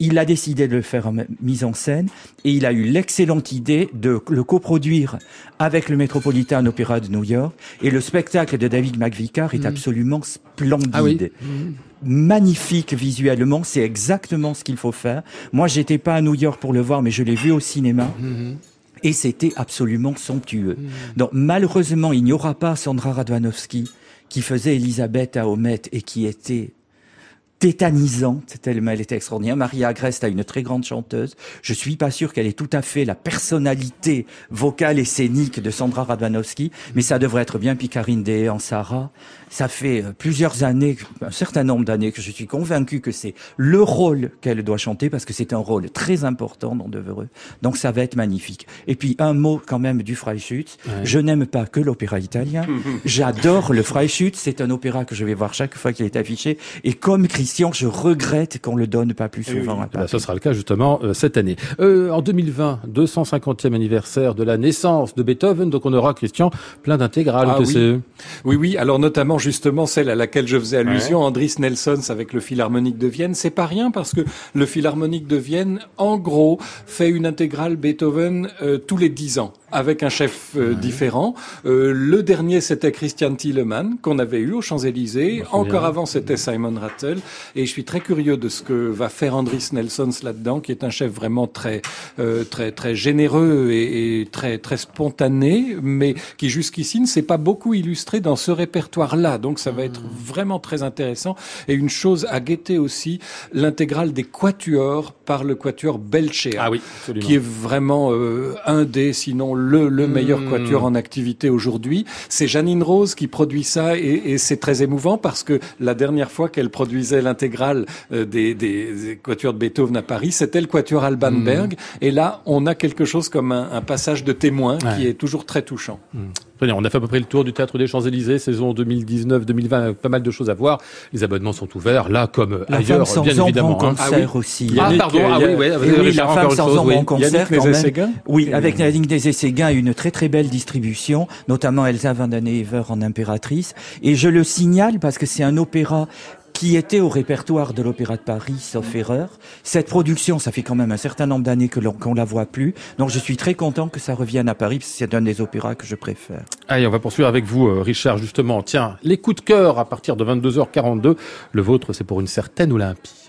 il a décidé de le faire en mise en scène et il a eu l'excellente idée de le coproduire avec le Metropolitan Opera de New York. Et le spectacle de David McVicar est Mhm. absolument splendide. Ah oui. Magnifique visuellement, c'est exactement ce qu'il faut faire. Moi, j'étais pas à New York pour le voir, mais je l'ai vu au cinéma. Mhm. Et c'était absolument somptueux. Donc malheureusement, il n'y aura pas Sandra Radwanowski qui faisait Elisabeth à Homet et qui était tétanisante tellement elle était extraordinaire. Maria Agreste a une très grande chanteuse. Je suis pas sûr qu'elle ait tout à fait la personnalité vocale et scénique de Sandra Radwanowski, mais ça devrait être bien. Puis Karine Day en Sarah. Ça fait euh, plusieurs années, un certain nombre d'années que je suis convaincu que c'est le rôle qu'elle doit chanter parce que c'est un rôle très important dans Devereux. Donc ça va être magnifique. Et puis un mot quand même du Freischütz. Je n'aime pas que l'opéra italien. [LAUGHS] J'adore le Freischütz. C'est un opéra que je vais voir chaque fois qu'il est affiché. Et comme Christian, je regrette qu'on le donne pas plus souvent à Eh ben, Paris. ce sera le cas justement euh, cette année. Euh, en 2020, 250e anniversaire de la naissance de Beethoven, donc on aura, Christian, plein d'intégrales Ah oui. Oui, oui. Alors notamment justement celle à laquelle je faisais allusion, Andris Nelsons avec le Philharmonique de Vienne. C'est pas rien parce que le Philharmonique de Vienne, en gros, fait une intégrale Beethoven euh, tous les dix ans avec un chef euh, différent. Euh, le dernier, c'était Christian Thielemann qu'on avait eu aux Champs-Élysées. Encore bien. avant, c'était Simon Rattle. Et je suis très curieux de ce que va faire Andris Nelsons là-dedans, qui est un chef vraiment très, euh, très, très généreux et, et très, très spontané, mais qui jusqu'ici ne s'est pas beaucoup illustré dans ce répertoire-là. Donc ça va être vraiment très intéressant. Et une chose à guetter aussi, l'intégrale des quatuors par le quatuor Belchea Ah oui, qui est vraiment euh, un des, sinon le, le meilleur Mm. quatuor en activité aujourd'hui. C'est Janine Rose qui produit ça et, et c'est très émouvant parce que la dernière fois qu'elle produisait l'intégrale euh, des, des, des quatuors de Beethoven à Paris, c'était le quatuor Alban Berg. Et là, on a quelque chose comme un, un passage de témoin qui est toujours très touchant. Bien, on a fait à peu près le tour du théâtre des Champs-Élysées, saison 2019-2020, pas mal de choses à voir. Les abonnements sont ouverts, là comme La ailleurs, femme sans bien évidemment. hein. concert aussi. Ah, Yannick, pardon, euh, ah oui, oui, avez oui, à la femme sans chose, oui. en concert Yannick quand même. Oui, avec Nadine Nézet-Séguin, une très très belle distribution, notamment Elsa Van Ever en impératrice. Et je le signale parce que c'est un opéra qui était au répertoire de l'Opéra de Paris, sauf erreur. Cette production, ça fait quand même un certain nombre d'années que l'on qu'on la voit plus. Donc je suis très content que ça revienne à Paris, parce que c'est un des opéras que je préfère. Allez, on va poursuivre avec vous, euh, Richard, justement. Tiens, les coups de cœur à partir de 22h42. Le vôtre, c'est pour une certaine Olympie.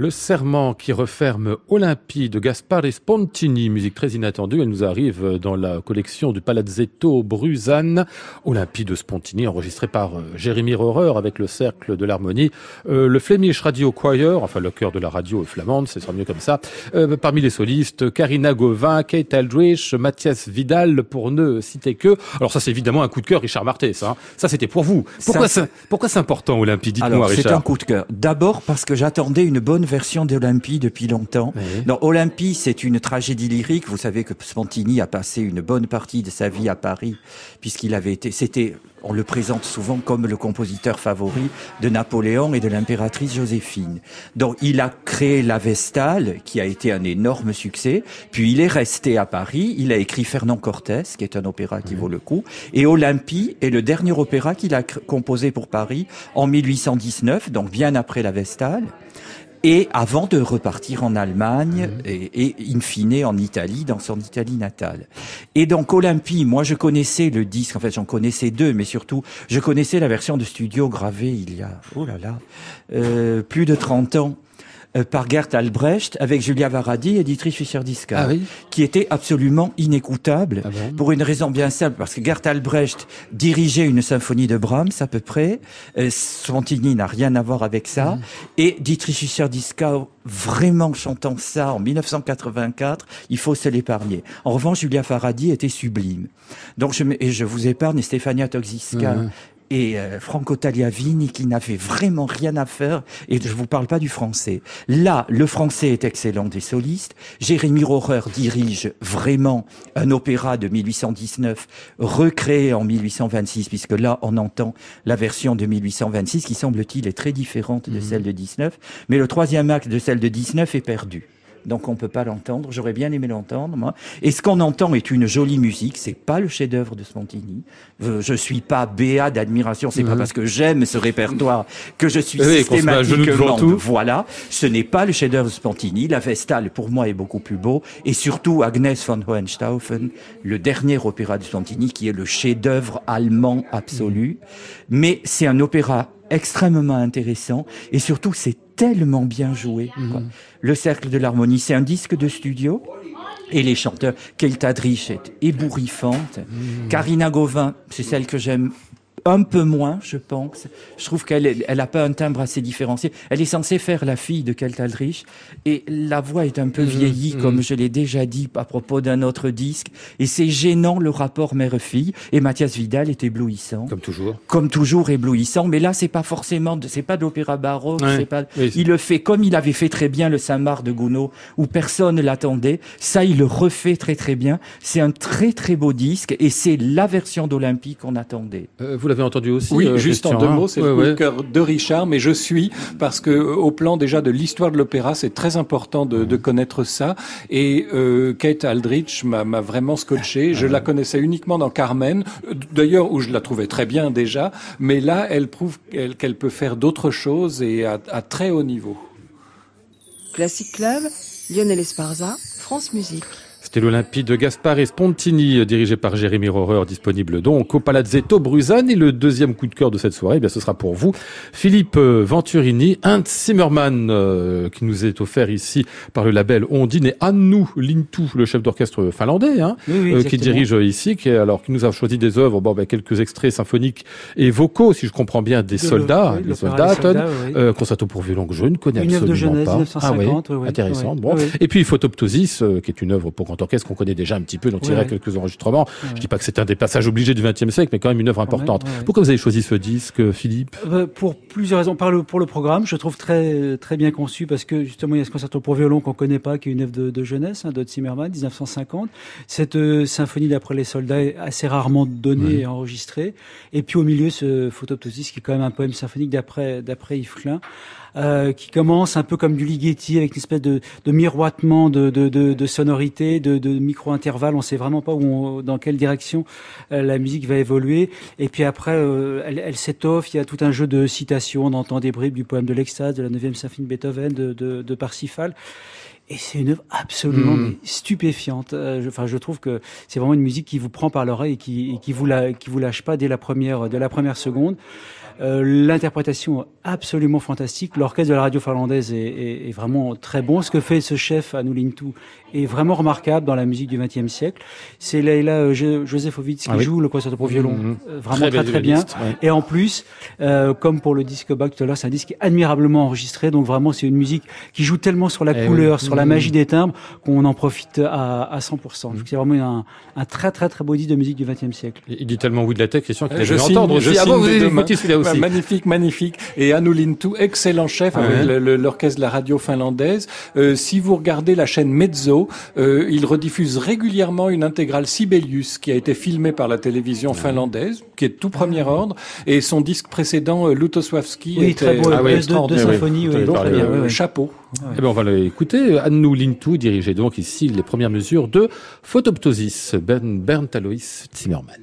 Le serment qui referme Olympie de Gaspare Spontini, musique très inattendue, elle nous arrive dans la collection du Palazzetto Bruzane. Olympie de Spontini, enregistrée par euh, Jérémy Rohrer avec le Cercle de l'Harmonie. Euh, le Flemish Radio Choir, enfin le cœur de la radio flamande, ce sera mieux comme ça. Euh, parmi les solistes, Karina Gauvin, Kate Aldrich, Mathias Vidal, pour ne citer que. Alors ça c'est évidemment un coup de cœur, Richard Marté, ça. Hein. Ça c'était pour vous. Pourquoi c'est pourquoi c'est important Olympie? Dites-moi, Richard. C'est un coup de cœur. D'abord parce que j'attendais une bonne version d'Olympie depuis longtemps. Oui. Olympie, c'est une tragédie lyrique. Vous savez que Spontini a passé une bonne partie de sa vie à Paris, puisqu'il avait été, c'était, on le présente souvent comme le compositeur favori de Napoléon et de l'impératrice Joséphine. Donc, il a créé la Vestale, qui a été un énorme succès. Puis, il est resté à Paris. Il a écrit Fernand Cortés, qui est un opéra qui vaut le coup. Et Olympie est le dernier opéra qu'il a composé pour Paris en 1819, donc bien après la Vestale et avant de repartir en Allemagne mmh. et, et, in fine en Italie, dans son Italie natale. Et donc Olympie, moi je connaissais le disque, en fait j'en connaissais deux, mais surtout je connaissais la version de studio gravée il y a, oh là là, euh, plus de 30 ans. Euh, par Gert Albrecht avec Julia Varadi et Dietrich Fischer-Dieskau, ah oui qui était absolument inécoutable ah bon? pour une raison bien simple, parce que Gert Albrecht dirigeait une symphonie de Brahms à peu près, euh, Spontini n'a rien à voir avec ça, mmh. et Dietrich Fischer-Dieskau vraiment chantant ça en 1984, il faut se l'épargner. En revanche, Julia Faradi était sublime. Donc je, et je vous épargne Stefania Toxiska, mmh et euh, Franco Tagliavini qui n'avait vraiment rien à faire et je vous parle pas du français. Là, le français est excellent des solistes. Jérémy Rohrer dirige vraiment un opéra de 1819 recréé en 1826 puisque là on entend la version de 1826 qui semble-t-il est très différente de mmh. celle de 19 mais le troisième acte de celle de 19 est perdu donc on peut pas l'entendre. J'aurais bien aimé l'entendre, moi. Et ce qu'on entend est une jolie musique. C'est pas le chef-d'œuvre de Spontini. Je suis pas béat d'admiration. C'est mmh. pas parce que j'aime ce répertoire que je suis oui, systématiquement. Voilà. Ce n'est pas le chef-d'œuvre de Spontini. La Vestale, pour moi, est beaucoup plus beau. Et surtout, Agnes von Hohenstaufen, le dernier opéra de Spontini, qui est le chef-d'œuvre allemand absolu. Mmh. Mais c'est un opéra extrêmement intéressant et surtout c'est tellement bien joué. Mmh. Le Cercle de l'Harmonie, c'est un disque de studio. Et les chanteurs, Keltadrich est ébouriffante. Mmh. Karina Gauvin, c'est celle que j'aime un peu moins, je pense. Je trouve qu'elle elle a pas un timbre assez différencié. Elle est censée faire la fille de Keltaldrich et la voix est un peu mmh, vieillie, mmh. comme je l'ai déjà dit à propos d'un autre disque. Et c'est gênant le rapport mère-fille. Et Mathias Vidal est éblouissant. Comme toujours. Comme toujours éblouissant. Mais là, c'est pas forcément, c'est pas d'opéra baroque. Ouais. Pas, oui, il le fait comme il avait fait très bien le Saint-Marc de Gounod, où personne l'attendait. Ça, il le refait très très bien. C'est un très très beau disque et c'est la version d'Olympique qu'on attendait. Euh, vous l'avez entendu aussi. Oui, euh, juste en deux mots, c'est ouais, le coup cœur de Richard, mais je suis parce que euh, au plan déjà de l'histoire de l'opéra, c'est très important de, de, connaître ça. Et euh, Kate Aldrich m'a vraiment scotché. Je la connaissais uniquement dans Carmen, d'ailleurs où je la trouvais très bien déjà, mais là, elle prouve qu'elle qu peut faire d'autres choses et à, à très haut niveau. Classic Club, Lionel Esparza, France Musique. C'était l'Olympie de Gaspare Spontini, dirigé par Jérémy Rohrer, disponible donc au Palazzetto Bruzane. Et le deuxième coup de cœur de cette soirée, eh bien, ce sera pour vous, Philippe Venturini, Ant Zimmermann, euh, qui nous est offert ici par le label Ondine, et Annu Lintu, le chef d'orchestre finlandais, hein, oui, oui, euh, qui dirige ici, qui, alors, qui nous a choisi des œuvres, bon, ben, quelques extraits symphoniques et vocaux, si je comprends bien, des de soldats, le, oui, des soldats, euh, concerto pour violon que je ne connais une absolument de Genèse, pas. 1950, ah oui, intéressant. Bon. Et puis Photoptosis, euh, qui est une œuvre pour grand orchestre qu'on connaît déjà un petit peu, dont il y a quelques enregistrements. Ouais. Je dis pas que c'est un des passages obligés du XXe siècle, mais quand même une œuvre importante. Pourquoi vous avez choisi ce disque, Philippe? Euh, Pour plusieurs raisons. Par le, pour le programme, je trouve très très bien conçu parce que justement il y a ce concerto pour violon qu'on connaît pas, qui est une œuvre de, de jeunesse hein, de Zimmermann, 1950. Cette euh, symphonie d'après les soldats est assez rarement donnée et enregistrée. Et puis au milieu, ce Photoptosis qui est quand même un poème symphonique d'après d'après Yves Klein euh, qui commence un peu comme du Ligeti avec une espèce de, de miroitement de, de, de, de sonorité, de, de micro-intervalles. On sait vraiment pas où on, dans quelle direction euh, la musique va évoluer. Et puis après, euh, elle, elle s'étoffe. Il y a tout un jeu de citations. On entend des bribes du poème de l'extase, de la 9e symphonie de Beethoven, de, de, de Parsifal. Et c'est une œuvre absolument mmh. stupéfiante. Euh, je, enfin, je trouve que c'est vraiment une musique qui vous prend par l'oreille et qui, et qui vous la, qui vous lâche pas dès la première, dès la première seconde. Euh, L'interprétation absolument fantastique. L'orchestre de la radio finlandaise est, vraiment très bon. Ce que fait ce chef Anulintu est vraiment remarquable dans la musique du XXe siècle. C'est Leila euh, Josefovitz qui Ah oui. joue le concerto pour violon Mhm. euh, vraiment très très, bien. ouais. Et en plus, euh, comme pour le disque Back tout à l'heure, c'est un disque admirablement enregistré. Donc vraiment, c'est une musique qui joue tellement sur la Eh couleur, oui. sur la Mhm. magie des timbres, qu'on en profite à, à 100%. Donc c'est vraiment un, un très très très beau disque de musique du XXe siècle. Il dit tellement oui de la tête, Christian, qu'il a Je dû entendre je aussi. Ah signe bon, vous avez celui-là Bah, aussi. magnifique, magnifique. Et Anulintu, excellent chef Ah avec ouais. l'orchestre de la radio finlandaise. Euh, si vous regardez la chaîne Mezzo, euh, il rediffuse régulièrement une intégrale Sibelius qui a été filmée par la télévision finlandaise, qui est de tout premier ordre. Et son disque précédent, euh, Lutosławski, Oui, était très beau. ah oui, deux, deux extraordinaire. oui. Donc, parlé, très bien. euh, oui, oui. chapeau. Eh ben, on va l'écouter. Annou Lintou dirigeait donc ici les premières mesures de Photoptosis, Bern, Bernd Alois Zimmermann.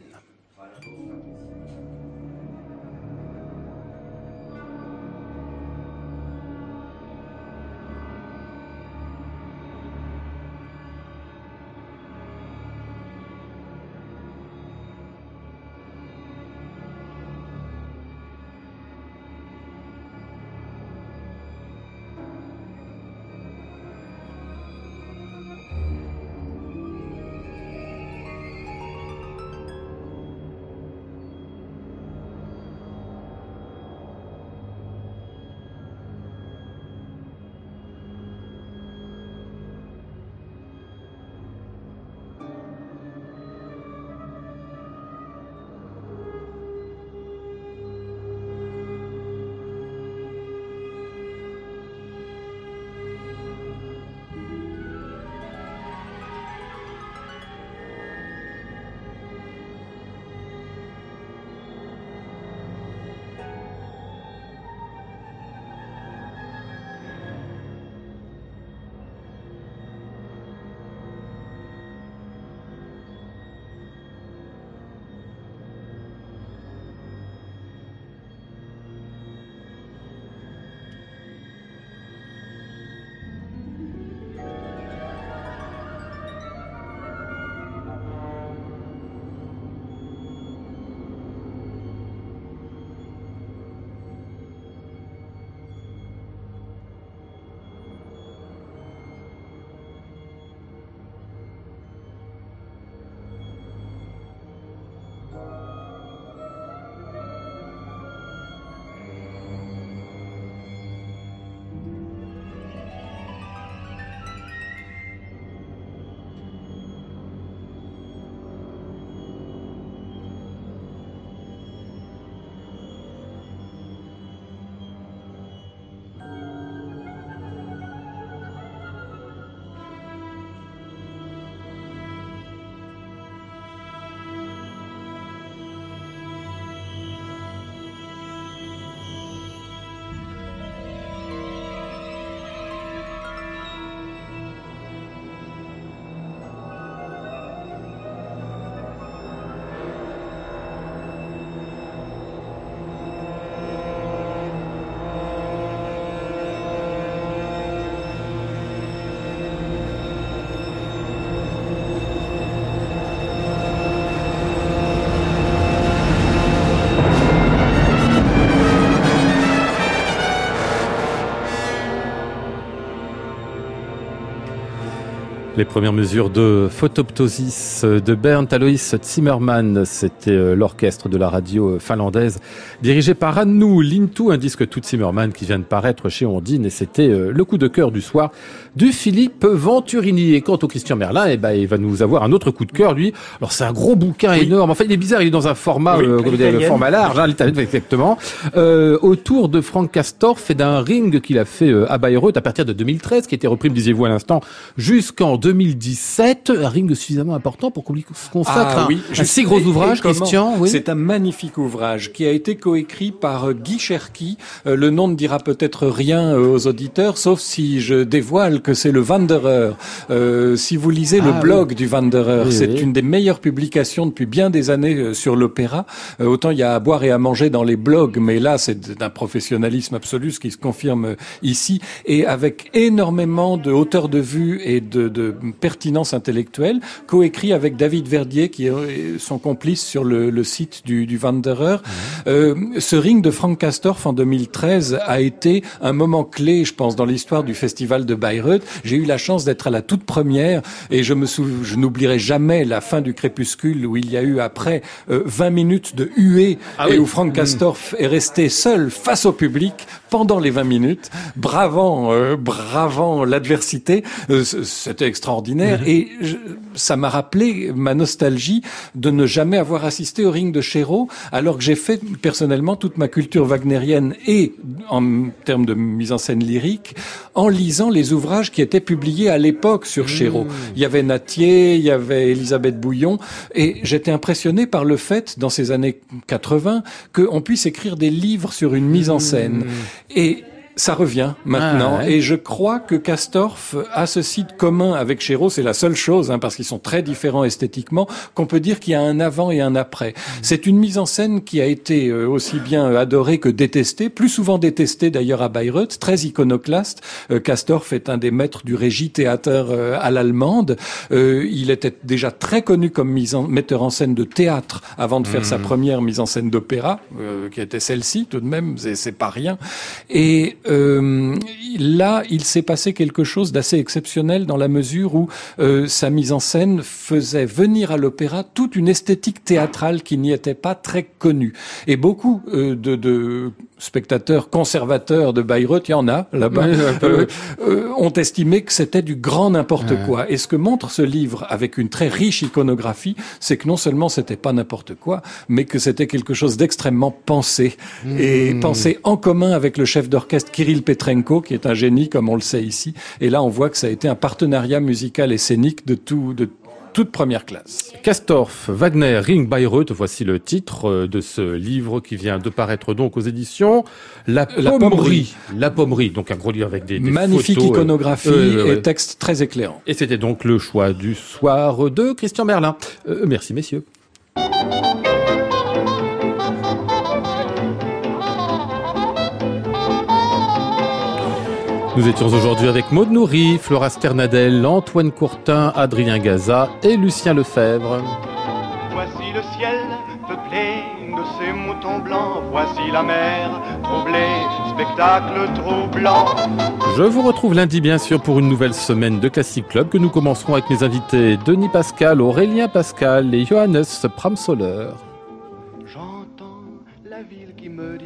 Les premières mesures de Photoptosis de Bernd Alois Zimmermann, c'était euh, l'orchestre de la radio finlandaise dirigé par Annu Lintu, un disque tout Zimmermann qui vient de paraître chez Ondine et c'était euh, le coup de cœur du soir du Philippe Venturini. Et quant au Christian Merlin, eh ben, il va nous avoir un autre coup de cœur, lui. Alors c'est un gros bouquin énorme. Enfin, il est bizarre, il est dans un format, Oui, euh, format large, hein, l'italien, exactement, euh, autour de Frank Castorf et d'un ring qu'il a fait euh, à Bayreuth à partir de 2013, qui était repris, me disiez-vous à l'instant, jusqu'en 2017. Un ring suffisamment important pour qu'on lui consacre un, un je- si gros ouvrage, Christian. Oui. C'est un magnifique ouvrage qui a été coécrit par euh, Guy Cherki. Euh, le nom ne dira peut-être rien euh, aux auditeurs, sauf si je dévoile que c'est le Wanderer. Euh, si vous lisez le Ah, blog du Wanderer, Oui, c'est oui. une des meilleures publications depuis bien des années sur l'opéra. Euh, autant il y a à boire et à manger dans les blogs, mais là c'est d'un professionnalisme absolu, ce qui se confirme ici, et avec énormément de hauteur de vue et de, de pertinence intellectuelle, coécrit avec David Verdier, qui est son complice sur le, le site du, du Wanderer. Euh, ce ring de Frank Castorf en 2013 a été un moment clé, je pense, dans l'histoire du festival de Bayreuth. J'ai eu la chance d'être à la toute première et je me je n'oublierai jamais la fin du crépuscule où il y a eu après 20 euh, minutes de huée ah et où Frank Castorf est resté seul face au public pendant les 20 minutes, bravant, euh, bravant l'adversité. Euh, c'était extraordinaire mhm. et ça m'a rappelé ma nostalgie de ne jamais avoir assisté au ring de Chéreau, alors que j'ai fait personnellement toute ma culture wagnérienne et en termes de mise en scène lyrique en lisant les ouvrages qui étaient publiés à l'époque sur Chéreau. Mhm. Il y avait Natier, il y avait Elisabeth Bouillon et j'étais impressionné par le fait, dans ces années 80, qu'on puisse écrire des livres sur une mise en scène. Mhm. Et ça revient maintenant, ah, et je crois que Castorf a ce site commun avec Chéreau, c'est la seule chose, hein, parce qu'ils sont très différents esthétiquement, qu'on peut dire qu'il y a un avant et un après. Mm. C'est une mise en scène qui a été euh, aussi bien adorée que détestée, plus souvent détestée d'ailleurs à Bayreuth, très iconoclaste. Euh, Castorf est un des maîtres du régie théâtre euh, à l'allemande. il était déjà très connu comme mise en, metteur en scène de théâtre avant de faire sa mm. première mise en scène d'opéra, qui était celle-ci tout de même, c'est pas rien. Et euh, là, il s'est passé quelque chose d'assez exceptionnel dans la mesure où euh, sa mise en scène faisait venir à l'opéra toute une esthétique théâtrale qui n'y était pas très connue. Et beaucoup euh, de, de spectateurs conservateurs de Bayreuth, il y en a là-bas, euh, euh, ont estimé que c'était du grand n'importe quoi. Et ce que montre ce livre, avec une très riche iconographie, c'est que non seulement c'était pas n'importe quoi, mais que c'était quelque chose d'extrêmement pensé et hmm. pensé en commun avec le chef d'orchestre Kirill Petrenko, qui est un génie comme on le sait ici. Et là, on voit que ça a été un partenariat musical et scénique de tout, de toute première classe. Castorf, Wagner, Ring Bayreuth, voici le titre euh, de ce livre qui vient de paraître donc aux éditions La Pommerie. La Pommerie, donc un gros livre avec des, Magnifique photos, euh, iconographie euh, et texte très éclairant. Et c'était donc le choix du soir de Christian Merlin. merci messieurs. Nous étions aujourd'hui avec Maud Nourri, Flora Sternadel, Antoine Courtin, Adrien Gaza et Lucien Lefebvre. Voici le ciel peuplé de ces moutons blancs, voici la mer troublée, spectacle troublant. Je vous retrouve lundi bien sûr pour une nouvelle semaine de Classic Club que nous commencerons avec mes invités Denis Pascal, Aurélien Pascal et Johannes Pramsoller